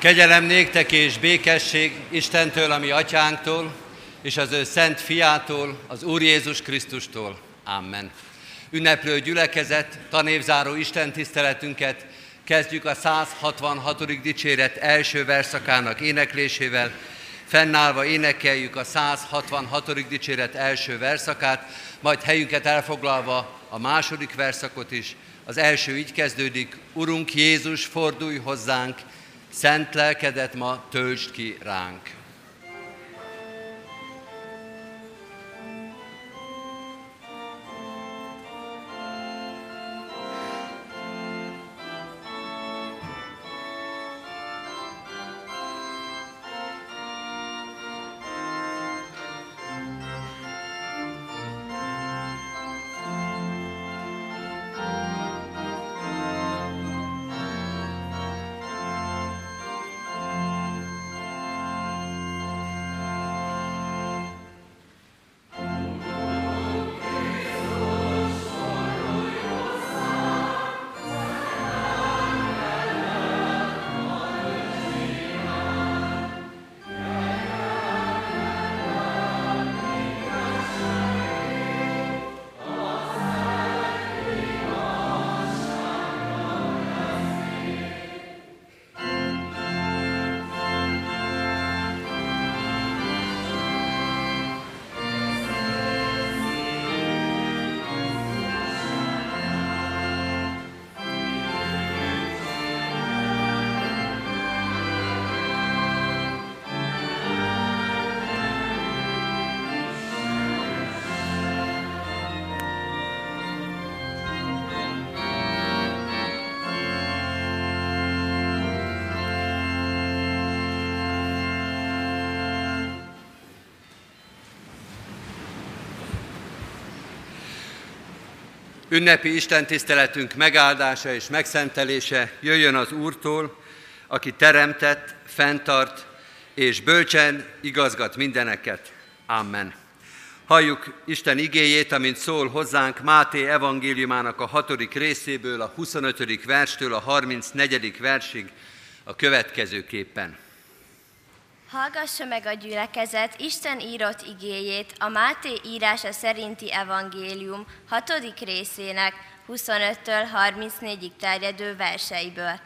Kegyelem néktek és békesség Istentől, ami atyánktól, és az ő szent fiától, az Úr Jézus Krisztustól. Amen. Ünneplő gyülekezet, tanévzáró Isten tiszteletünket kezdjük a 166. dicséret első verszakának éneklésével. Fennállva énekeljük a 166. dicséret első verszakát, majd helyünket elfoglalva a második verszakot is. Az első így kezdődik, Urunk Jézus, fordulj hozzánk, szent lelkedet ma töltsd ki ránk. Ünnepi Isten tiszteletünk megáldása és megszentelése jöjjön az Úrtól, aki teremtett, fenntart és bölcsen igazgat mindeneket. Amen. Halljuk Isten igéjét, amint szól hozzánk Máté evangéliumának a hatodik részéből, a 25. verstől a 34. versig a következőképpen. Hallgassa meg a gyülekezet Isten írott igéjét a Máté írása szerinti evangélium 6. részének 25-től 34-ig terjedő verseiből.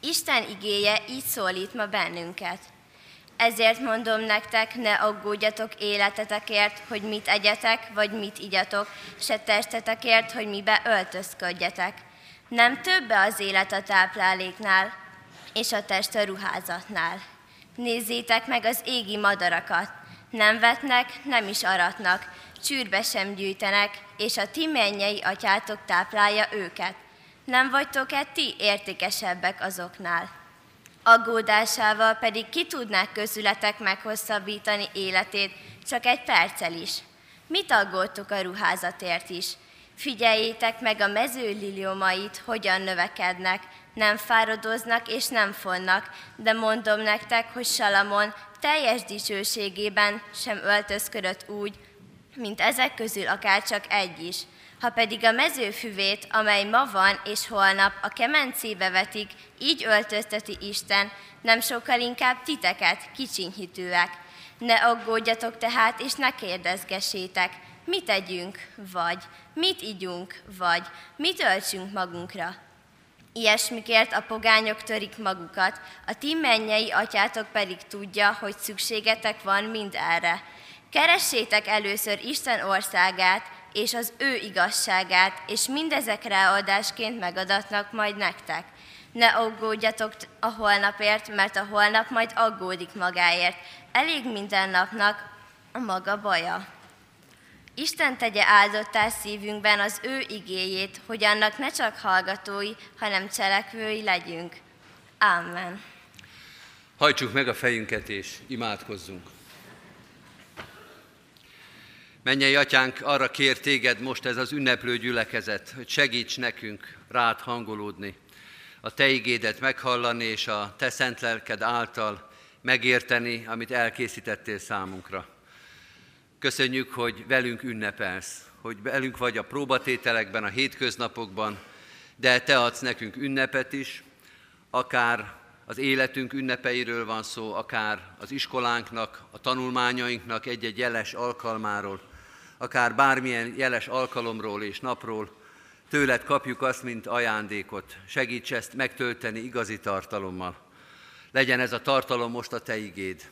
Isten igéje így szólít ma bennünket. Ezért mondom nektek, ne aggódjatok életetekért, hogy mit egyetek, vagy mit igyatok, se testetekért, hogy mibe öltözködjetek. Nem többe az élet a tápláléknál, és a test a ruházatnál. Nézzétek meg az égi madarakat, nem vetnek, nem is aratnak, csűrbe sem gyűjtenek, és a ti mennyei atyátok táplálja őket. Nem vagytok-e ti értékesebbek azoknál? Aggódásával pedig ki tudnák közületek meghosszabbítani életét csak egy perccel is. Mit aggódtok a ruházatért is? Figyeljétek meg a mező liliomait, hogyan növekednek, nem fáradoznak és nem fonnak, de mondom nektek, hogy Salamon teljes dicsőségében sem öltözködött úgy, mint ezek közül akár csak egy is. Ha pedig a mezőfüvét, amely ma van és holnap a kemencébe vetik, így öltözteti Isten, nem sokkal inkább titeket, kicsinyhitőek. Ne aggódjatok tehát, és ne kérdezgessétek, mit tegyünk, vagy mit igyunk, vagy mit öltsünk magunkra. Ilyesmikért a pogányok törik magukat, a ti mennyei atyátok pedig tudja, hogy szükségetek van mind erre. Keressétek először Isten országát és az ő igazságát, és mindezek ráadásként megadatnak majd nektek. Ne aggódjatok a holnapért, mert a holnap majd aggódik magáért. Elég minden napnak a maga baja. Isten tegye áldottá szívünkben az ő igéjét, hogy annak ne csak hallgatói, hanem cselekvői legyünk. Amen. Hajtsuk meg a fejünket és imádkozzunk. Mennyei atyánk, arra kér téged most ez az ünneplő gyülekezet, hogy segíts nekünk rád hangolódni, a te igédet meghallani, és a te szent lelked által megérteni, amit elkészítettél számunkra. Köszönjük, hogy velünk ünnepelsz, hogy velünk vagy a próbatételekben, a hétköznapokban, de Te adsz nekünk ünnepet is, akár az életünk ünnepeiről van szó, akár az iskolánknak, a tanulmányainknak egy-egy jeles alkalmáról, akár bármilyen jeles alkalomról és napról, tőled kapjuk azt, mint ajándékot. Segíts ezt megtölteni igazi tartalommal. Legyen ez a tartalom most a Te igéd.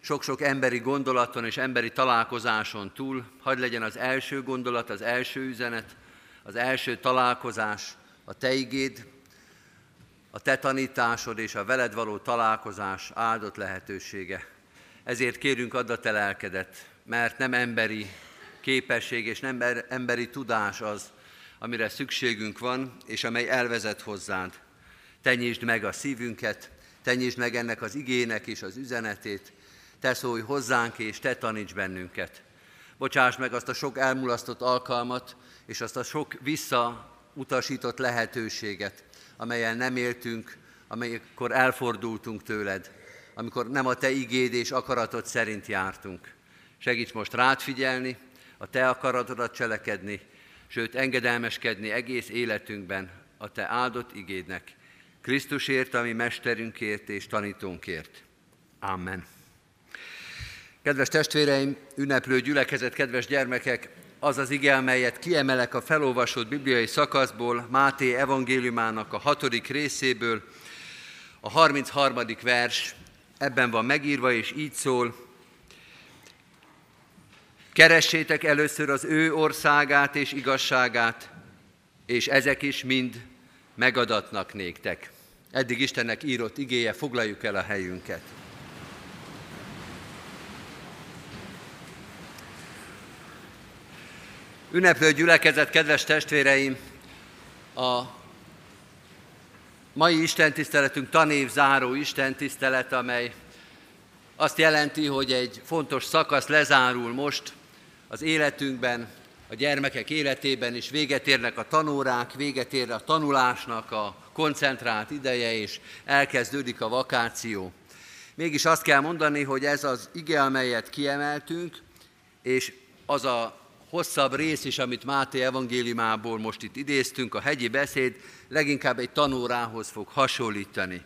Sok-sok emberi gondolaton és emberi találkozáson túl, hagyd legyen az első gondolat, az első üzenet, az első találkozás, a Te igéd, a Te tanításod és a veled való találkozás áldott lehetősége. Ezért kérünk, add a Te lelkedet, mert nem emberi képesség és nem emberi tudás az, amire szükségünk van, és amely elvezet hozzád. Tenyítsd meg a szívünket, tenyítsd meg ennek az igének és az üzenetét, te szólj hozzánk, és te taníts bennünket. Bocsáss meg azt a sok elmulasztott alkalmat, és azt a sok visszautasított lehetőséget, amelyen nem éltünk, amikor elfordultunk tőled, amikor nem a te igéd és akaratod szerint jártunk. Segíts most rád figyelni, a te akaratodat cselekedni, sőt engedelmeskedni egész életünkben a te áldott igédnek, Krisztusért, ami mesterünkért és tanítónkért. Amen. Kedves testvéreim, ünneplő gyülekezet, kedves gyermekek, az az ige, amelyet kiemelek a felolvasott bibliai szakaszból, Máté evangéliumának a hatodik részéből, a 33. vers, ebben van megírva, és így szól, Keressétek először az ő országát és igazságát, és ezek is mind megadatnak néktek. Eddig Istennek írott igéje, foglaljuk el a helyünket. Ünneplő gyülekezet, kedves testvéreim, a mai istentiszteletünk tanév záró istentisztelet, amely azt jelenti, hogy egy fontos szakasz lezárul most az életünkben, a gyermekek életében is véget érnek a tanórák, véget ér a tanulásnak a koncentrált ideje, és elkezdődik a vakáció. Mégis azt kell mondani, hogy ez az ige, amelyet kiemeltünk, és az a hosszabb rész is, amit Máté evangéliumából most itt idéztünk, a hegyi beszéd leginkább egy tanórához fog hasonlítani.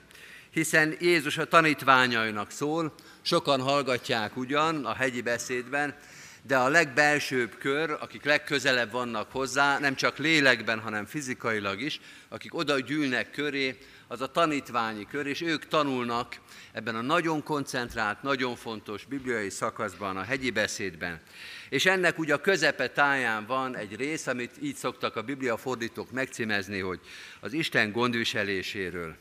Hiszen Jézus a tanítványainak szól, sokan hallgatják ugyan a hegyi beszédben, de a legbelsőbb kör, akik legközelebb vannak hozzá, nem csak lélekben, hanem fizikailag is, akik oda gyűlnek köré, az a tanítványi kör, és ők tanulnak ebben a nagyon koncentrált, nagyon fontos bibliai szakaszban, a hegyi beszédben. És ennek ugye a közepe táján van egy rész, amit így szoktak a Biblia fordítók megcímezni, hogy az Isten gondviseléséről.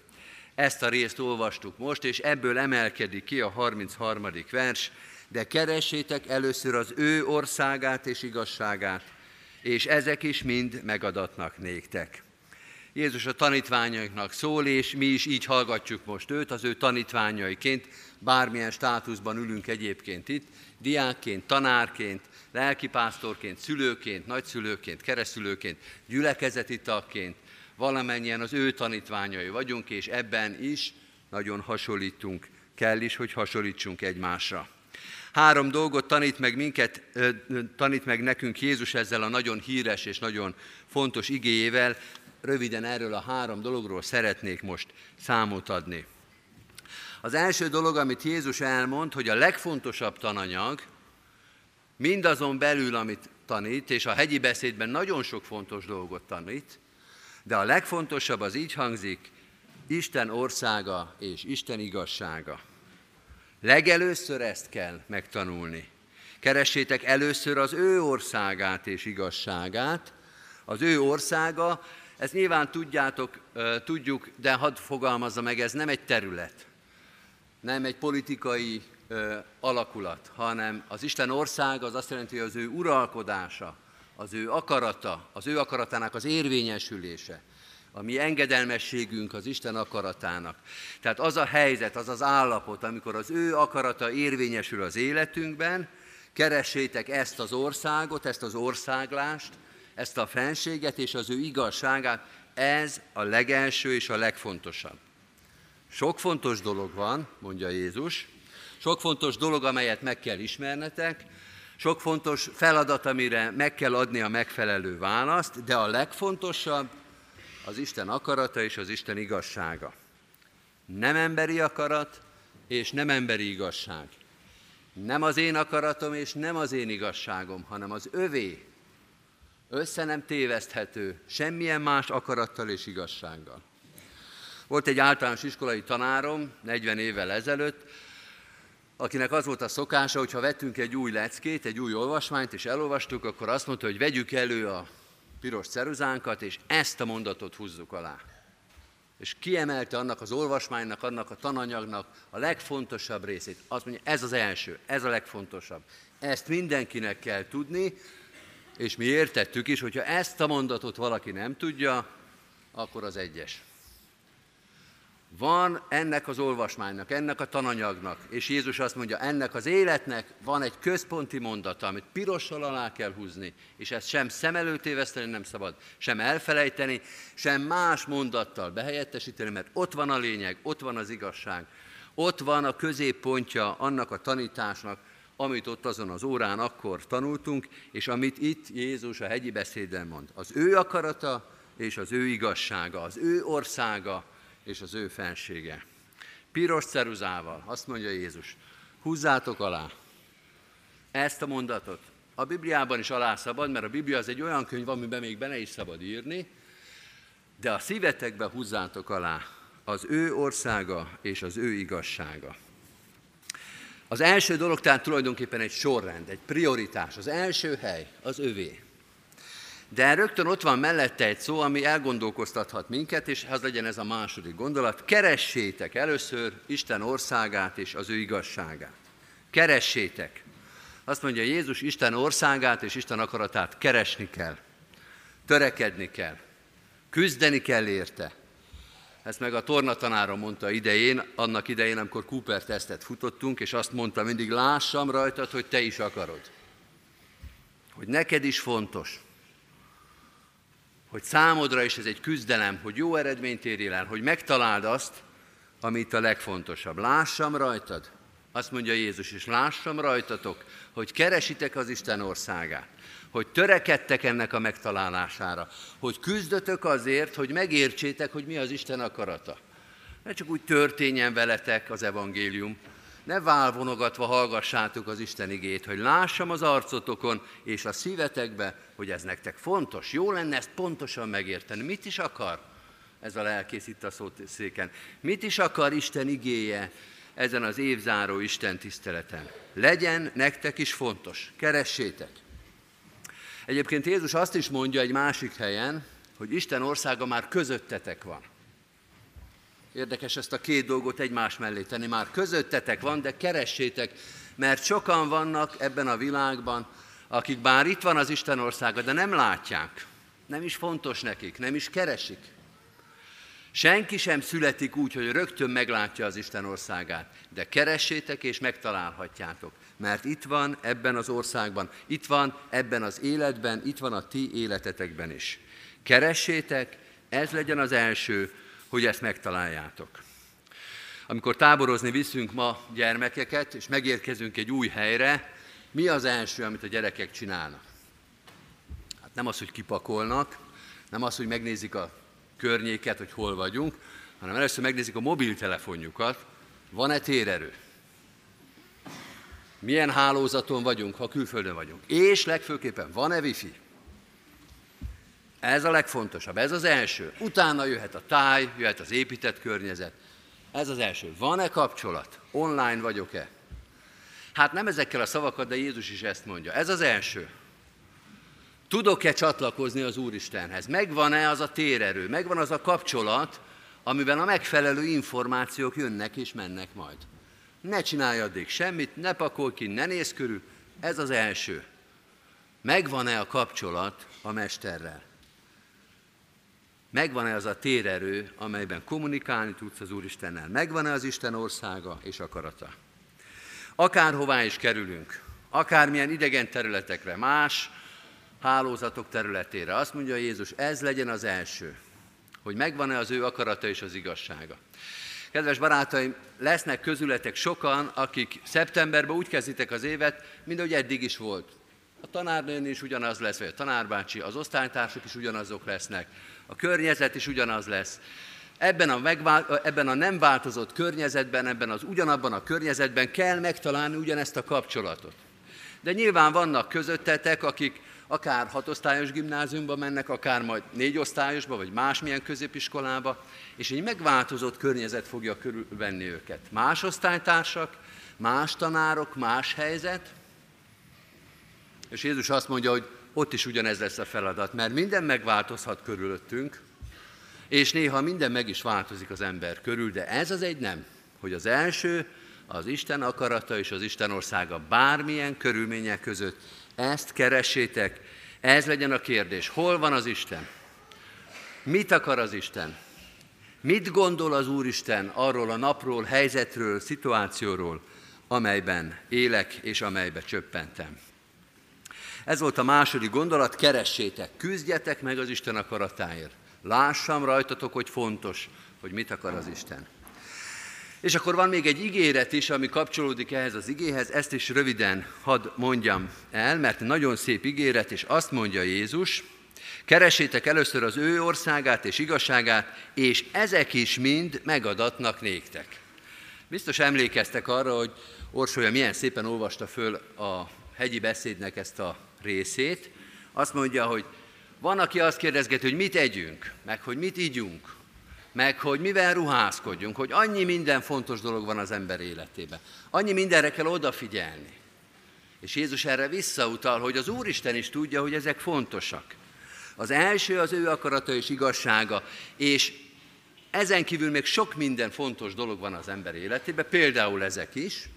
Ezt a részt olvastuk most, és ebből emelkedik ki a 33. vers, de keressétek először az ő országát és igazságát, és ezek is mind megadatnak néktek. Jézus a tanítványainknak szól, és mi is így hallgatjuk most őt, az ő tanítványaiként, bármilyen státuszban ülünk egyébként itt, diákként, tanárként, lelkipásztorként, szülőként, nagyszülőként, keresztülőként, gyülekezeti tagként, valamennyien az ő tanítványai vagyunk, és ebben is nagyon hasonlítunk, kell is, hogy hasonlítsunk egymásra. Három dolgot tanít meg minket, tanít meg nekünk Jézus ezzel a nagyon híres és nagyon fontos igéjével. Röviden erről a három dologról szeretnék most számot adni. Az első dolog, amit Jézus elmond, hogy a legfontosabb tananyag, mindazon belül, amit tanít, és a hegyi beszédben nagyon sok fontos dolgot tanít, de a legfontosabb az így hangzik, Isten országa és Isten igazsága. Legelőször ezt kell megtanulni. Keressétek először az ő országát és igazságát. Az ő országa, ezt nyilván tudjátok, tudjuk, de hadd fogalmazza meg, ez nem egy terület, nem egy politikai alakulat, hanem az Isten ország az azt jelenti, hogy az ő uralkodása, az ő akarata, az ő akaratának az érvényesülése a mi engedelmességünk az Isten akaratának. Tehát az a helyzet, az az állapot, amikor az ő akarata érvényesül az életünkben, keressétek ezt az országot, ezt az országlást, ezt a fenséget és az ő igazságát, ez a legelső és a legfontosabb. Sok fontos dolog van, mondja Jézus, sok fontos dolog, amelyet meg kell ismernetek, sok fontos feladat, amire meg kell adni a megfelelő választ, de a legfontosabb az Isten akarata és az Isten igazsága. Nem emberi akarat, és nem emberi igazság. Nem az én akaratom, és nem az én igazságom, hanem az övé. Össze nem téveszthető, semmilyen más akarattal és igazsággal. Volt egy általános iskolai tanárom 40 évvel ezelőtt, akinek az volt a szokása, hogy ha vettünk egy új leckét, egy új olvasmányt, és elolvastuk, akkor azt mondta, hogy vegyük elő a piros ceruzánkat, és ezt a mondatot húzzuk alá. És kiemelte annak az olvasmánynak, annak a tananyagnak a legfontosabb részét. Azt mondja, ez az első, ez a legfontosabb. Ezt mindenkinek kell tudni, és mi értettük is, hogyha ezt a mondatot valaki nem tudja, akkor az egyes. Van ennek az olvasmánynak, ennek a tananyagnak, és Jézus azt mondja, ennek az életnek van egy központi mondata, amit pirossal alá kell húzni, és ezt sem szem előtt éveszteni nem szabad, sem elfelejteni, sem más mondattal behelyettesíteni, mert ott van a lényeg, ott van az igazság, ott van a középpontja annak a tanításnak, amit ott azon az órán akkor tanultunk, és amit itt Jézus a hegyi beszédben mond. Az ő akarata és az ő igazsága, az ő országa, és az ő fensége. Piros ceruzával, azt mondja Jézus, húzzátok alá ezt a mondatot. A Bibliában is alá szabad, mert a Biblia az egy olyan könyv, amiben még bele is szabad írni, de a szívetekbe húzzátok alá az ő országa és az ő igazsága. Az első dolog tehát tulajdonképpen egy sorrend, egy prioritás. Az első hely az övé. De rögtön ott van mellette egy szó, ami elgondolkoztathat minket, és az legyen ez a második gondolat. Keressétek először Isten országát és az ő igazságát. Keressétek. Azt mondja Jézus, Isten országát és Isten akaratát keresni kell. Törekedni kell. Küzdeni kell érte. Ezt meg a tornatanára mondta idején, annak idején, amikor Cooper tesztet futottunk, és azt mondta mindig, lássam rajtad, hogy te is akarod. Hogy neked is fontos hogy számodra is ez egy küzdelem, hogy jó eredményt érjél el, hogy megtaláld azt, amit a legfontosabb. Lássam rajtad, azt mondja Jézus, és lássam rajtatok, hogy keresitek az Isten országát, hogy törekedtek ennek a megtalálására, hogy küzdötök azért, hogy megértsétek, hogy mi az Isten akarata. Ne csak úgy történjen veletek az evangélium, ne válvonogatva hallgassátok az Isten igét, hogy lássam az arcotokon és a szívetekbe, hogy ez nektek fontos. Jó lenne ezt pontosan megérteni. Mit is akar ez a lelkész itt a szószéken? Mit is akar Isten igéje ezen az évzáró Isten tiszteleten? Legyen nektek is fontos. Keressétek. Egyébként Jézus azt is mondja egy másik helyen, hogy Isten országa már közöttetek van. Érdekes ezt a két dolgot egymás mellé tenni. Már közöttetek van, de keressétek, mert sokan vannak ebben a világban, akik bár itt van az Isten országa, de nem látják. Nem is fontos nekik, nem is keresik. Senki sem születik úgy, hogy rögtön meglátja az Isten országát, de keressétek és megtalálhatjátok, mert itt van ebben az országban, itt van ebben az életben, itt van a ti életetekben is. Keressétek, ez legyen az első, hogy ezt megtaláljátok. Amikor táborozni viszünk ma gyermekeket, és megérkezünk egy új helyre, mi az első, amit a gyerekek csinálnak? Hát nem az, hogy kipakolnak, nem az, hogy megnézik a környéket, hogy hol vagyunk, hanem először megnézik a mobiltelefonjukat, van-e térerő? Milyen hálózaton vagyunk, ha külföldön vagyunk? És legfőképpen van-e wifi? Ez a legfontosabb, ez az első. Utána jöhet a táj, jöhet az épített környezet. Ez az első. Van-e kapcsolat? Online vagyok-e? Hát nem ezekkel a szavakat, de Jézus is ezt mondja. Ez az első. Tudok-e csatlakozni az Úristenhez? Megvan-e az a térerő? Megvan az a kapcsolat, amiben a megfelelő információk jönnek és mennek majd. Ne csinálj addig semmit, ne pakolj ki, ne nézz körül. Ez az első. Megvan-e a kapcsolat a Mesterrel? Megvan-e az a térerő, amelyben kommunikálni tudsz az Úristennel? Megvan-e az Isten országa és akarata? Akárhová is kerülünk, akármilyen idegen területekre, más hálózatok területére, azt mondja Jézus, ez legyen az első, hogy megvan-e az ő akarata és az igazsága. Kedves barátaim, lesznek közületek sokan, akik szeptemberben úgy kezditek az évet, mint ahogy eddig is volt. A tanárnőn is ugyanaz lesz, vagy a tanárbácsi, az osztálytársak is ugyanazok lesznek, a környezet is ugyanaz lesz. ebben a, megvál, ebben a nem változott környezetben, ebben az ugyanabban a környezetben kell megtalálni ugyanezt a kapcsolatot. De nyilván vannak közöttetek, akik akár hatosztályos gimnáziumba mennek, akár majd négyosztályosba, vagy másmilyen középiskolába, és egy megváltozott környezet fogja körülvenni őket. Más osztálytársak, más tanárok, más helyzet, és Jézus azt mondja, hogy ott is ugyanez lesz a feladat, mert minden megváltozhat körülöttünk, és néha minden meg is változik az ember körül, de ez az egy nem, hogy az első, az Isten akarata és az Isten országa bármilyen körülmények között ezt keressétek, ez legyen a kérdés. Hol van az Isten? Mit akar az Isten? Mit gondol az Úristen arról a napról, helyzetről, szituációról, amelyben élek és amelybe csöppentem? Ez volt a második gondolat, keressétek, küzdjetek meg az Isten akaratáért. Lássam rajtatok, hogy fontos, hogy mit akar az Isten. És akkor van még egy ígéret is, ami kapcsolódik ehhez az igéhez, ezt is röviden hadd mondjam el, mert nagyon szép ígéret, és azt mondja Jézus, keresétek először az ő országát és igazságát, és ezek is mind megadatnak néktek. Biztos emlékeztek arra, hogy Orsolya milyen szépen olvasta föl a hegyi beszédnek ezt a részét. Azt mondja, hogy van, aki azt kérdezgeti, hogy mit együnk, meg hogy mit ígyunk, meg hogy mivel ruházkodjunk, hogy annyi minden fontos dolog van az ember életében. Annyi mindenre kell odafigyelni. És Jézus erre visszautal, hogy az Úristen is tudja, hogy ezek fontosak. Az első az ő akarata és igazsága, és ezen kívül még sok minden fontos dolog van az ember életében, például ezek is,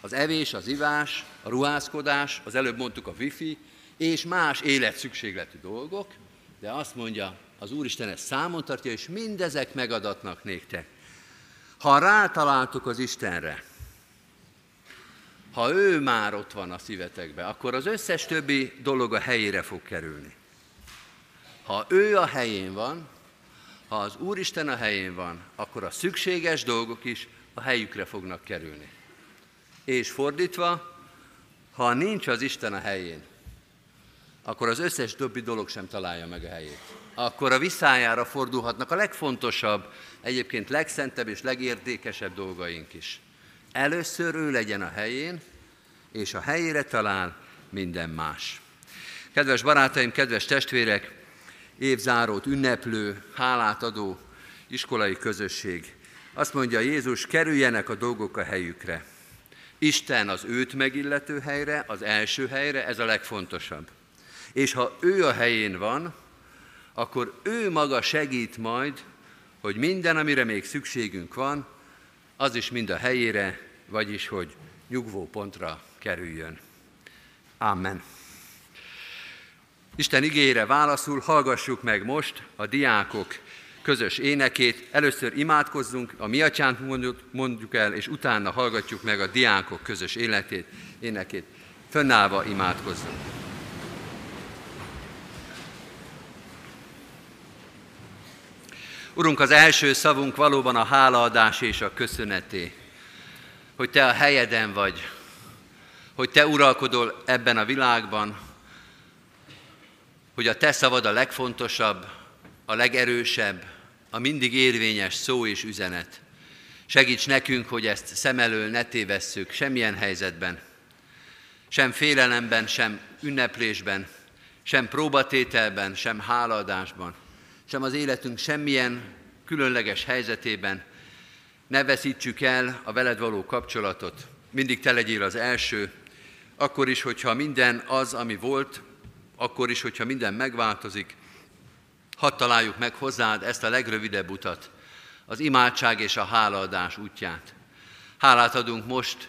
az evés, az ivás, a ruházkodás, az előbb mondtuk a wifi, és más életszükségletű dolgok, de azt mondja, az Úristen ezt számon tartja, és mindezek megadatnak néktek. Ha rátaláltuk az Istenre, ha ő már ott van a szívetekbe, akkor az összes többi dolog a helyére fog kerülni. Ha ő a helyén van, ha az Úristen a helyén van, akkor a szükséges dolgok is a helyükre fognak kerülni. És fordítva, ha nincs az Isten a helyén, akkor az összes többi dolog sem találja meg a helyét. Akkor a visszájára fordulhatnak a legfontosabb, egyébként legszentebb és legértékesebb dolgaink is. Először ő legyen a helyén, és a helyére talál minden más. Kedves barátaim, kedves testvérek, évzárót ünneplő, hálát adó iskolai közösség. Azt mondja Jézus, kerüljenek a dolgok a helyükre. Isten az őt megillető helyre, az első helyre, ez a legfontosabb. És ha ő a helyén van, akkor ő maga segít majd, hogy minden, amire még szükségünk van, az is mind a helyére, vagyis hogy nyugvó pontra kerüljön. Amen. Isten igére válaszul, hallgassuk meg most a diákok közös énekét. Először imádkozzunk, a mi atyánt mondjuk el, és utána hallgatjuk meg a diákok közös életét, énekét. Fönnállva imádkozzunk. Urunk, az első szavunk valóban a hálaadás és a köszöneté, hogy Te a helyeden vagy, hogy Te uralkodol ebben a világban, hogy a Te szavad a legfontosabb, a legerősebb, a mindig érvényes szó és üzenet. Segíts nekünk, hogy ezt szem elől ne tévesszük semmilyen helyzetben, sem félelemben, sem ünneplésben, sem próbatételben, sem hálaadásban, sem az életünk semmilyen különleges helyzetében ne veszítsük el a veled való kapcsolatot. Mindig te legyél az első, akkor is, hogyha minden az, ami volt, akkor is, hogyha minden megváltozik, hadd találjuk meg hozzád ezt a legrövidebb utat, az imádság és a hálaadás útját. Hálát adunk most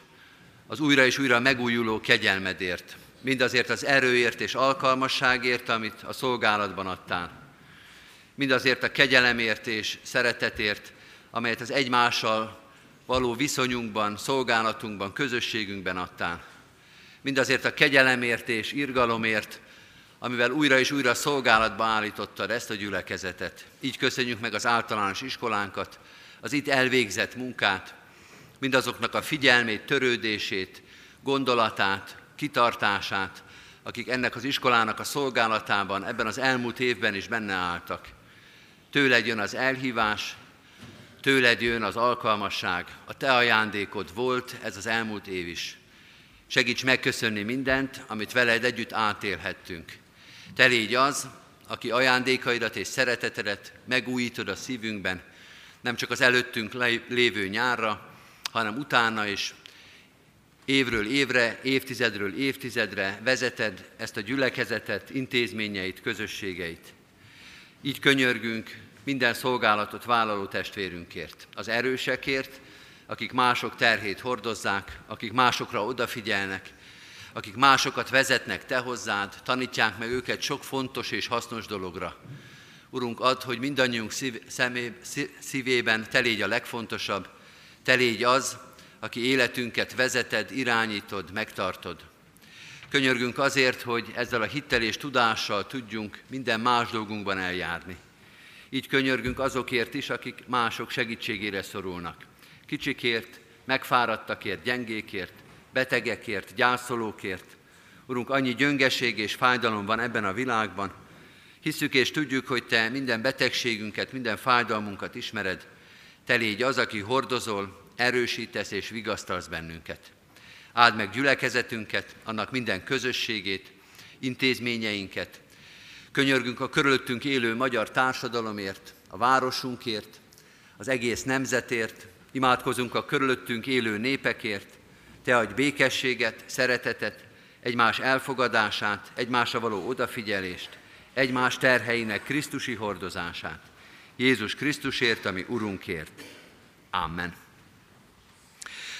az újra és újra megújuló kegyelmedért, mindazért az erőért és alkalmasságért, amit a szolgálatban adtál mindazért a kegyelemért és szeretetért, amelyet az egymással való viszonyunkban, szolgálatunkban, közösségünkben adtál. Mindazért a kegyelemért és irgalomért, amivel újra és újra szolgálatba állítottad ezt a gyülekezetet. Így köszönjük meg az általános iskolánkat, az itt elvégzett munkát, mindazoknak a figyelmét, törődését, gondolatát, kitartását, akik ennek az iskolának a szolgálatában ebben az elmúlt évben is benne álltak. Tőled jön az elhívás, tőled jön az alkalmasság, a te ajándékod volt ez az elmúlt év is. Segíts megköszönni mindent, amit veled együtt átélhettünk. Te légy az, aki ajándékaidat és szeretetedet megújítod a szívünkben, nem csak az előttünk lévő nyárra, hanem utána is évről évre, évtizedről évtizedre vezeted ezt a gyülekezetet, intézményeit, közösségeit. Így könyörgünk minden szolgálatot vállaló testvérünkért, az erősekért, akik mások terhét hordozzák, akik másokra odafigyelnek, akik másokat vezetnek te hozzád, tanítják meg őket sok fontos és hasznos dologra. Urunk, add, hogy mindannyiunk szív, szemé, szívében te légy a legfontosabb, te légy az, aki életünket vezeted, irányítod, megtartod. Könyörgünk azért, hogy ezzel a hittel és tudással tudjunk minden más dolgunkban eljárni. Így könyörgünk azokért is, akik mások segítségére szorulnak. Kicsikért, megfáradtakért, gyengékért, betegekért, gyászolókért. Urunk, annyi gyöngeség és fájdalom van ebben a világban. Hiszük és tudjuk, hogy Te minden betegségünket, minden fájdalmunkat ismered. Te légy az, aki hordozol, erősítesz és vigasztalsz bennünket. Áld meg gyülekezetünket, annak minden közösségét, intézményeinket. Könyörgünk a körülöttünk élő magyar társadalomért, a városunkért, az egész nemzetért, imádkozunk a körülöttünk élő népekért, te adj békességet, szeretetet, egymás elfogadását, egymásra való odafigyelést, egymás terheinek Krisztusi hordozását. Jézus Krisztusért, ami Urunkért. Amen.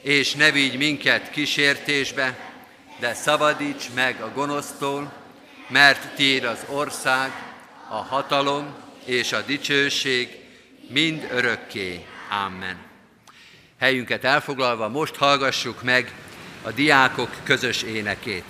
és ne vigy minket kísértésbe, de szabadíts meg a gonosztól, mert tiéd az ország, a hatalom és a dicsőség mind örökké. Amen. Helyünket elfoglalva most hallgassuk meg a diákok közös énekét.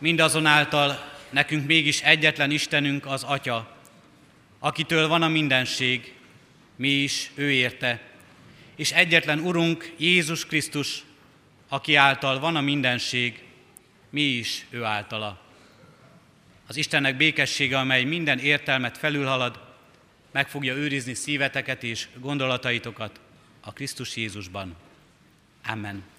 Mindazonáltal nekünk mégis egyetlen Istenünk az Atya, akitől van a mindenség, mi is ő érte, és egyetlen Urunk Jézus Krisztus, aki által van a mindenség, mi is ő általa. Az Istennek békessége, amely minden értelmet felülhalad, meg fogja őrizni szíveteket és gondolataitokat a Krisztus Jézusban. Amen.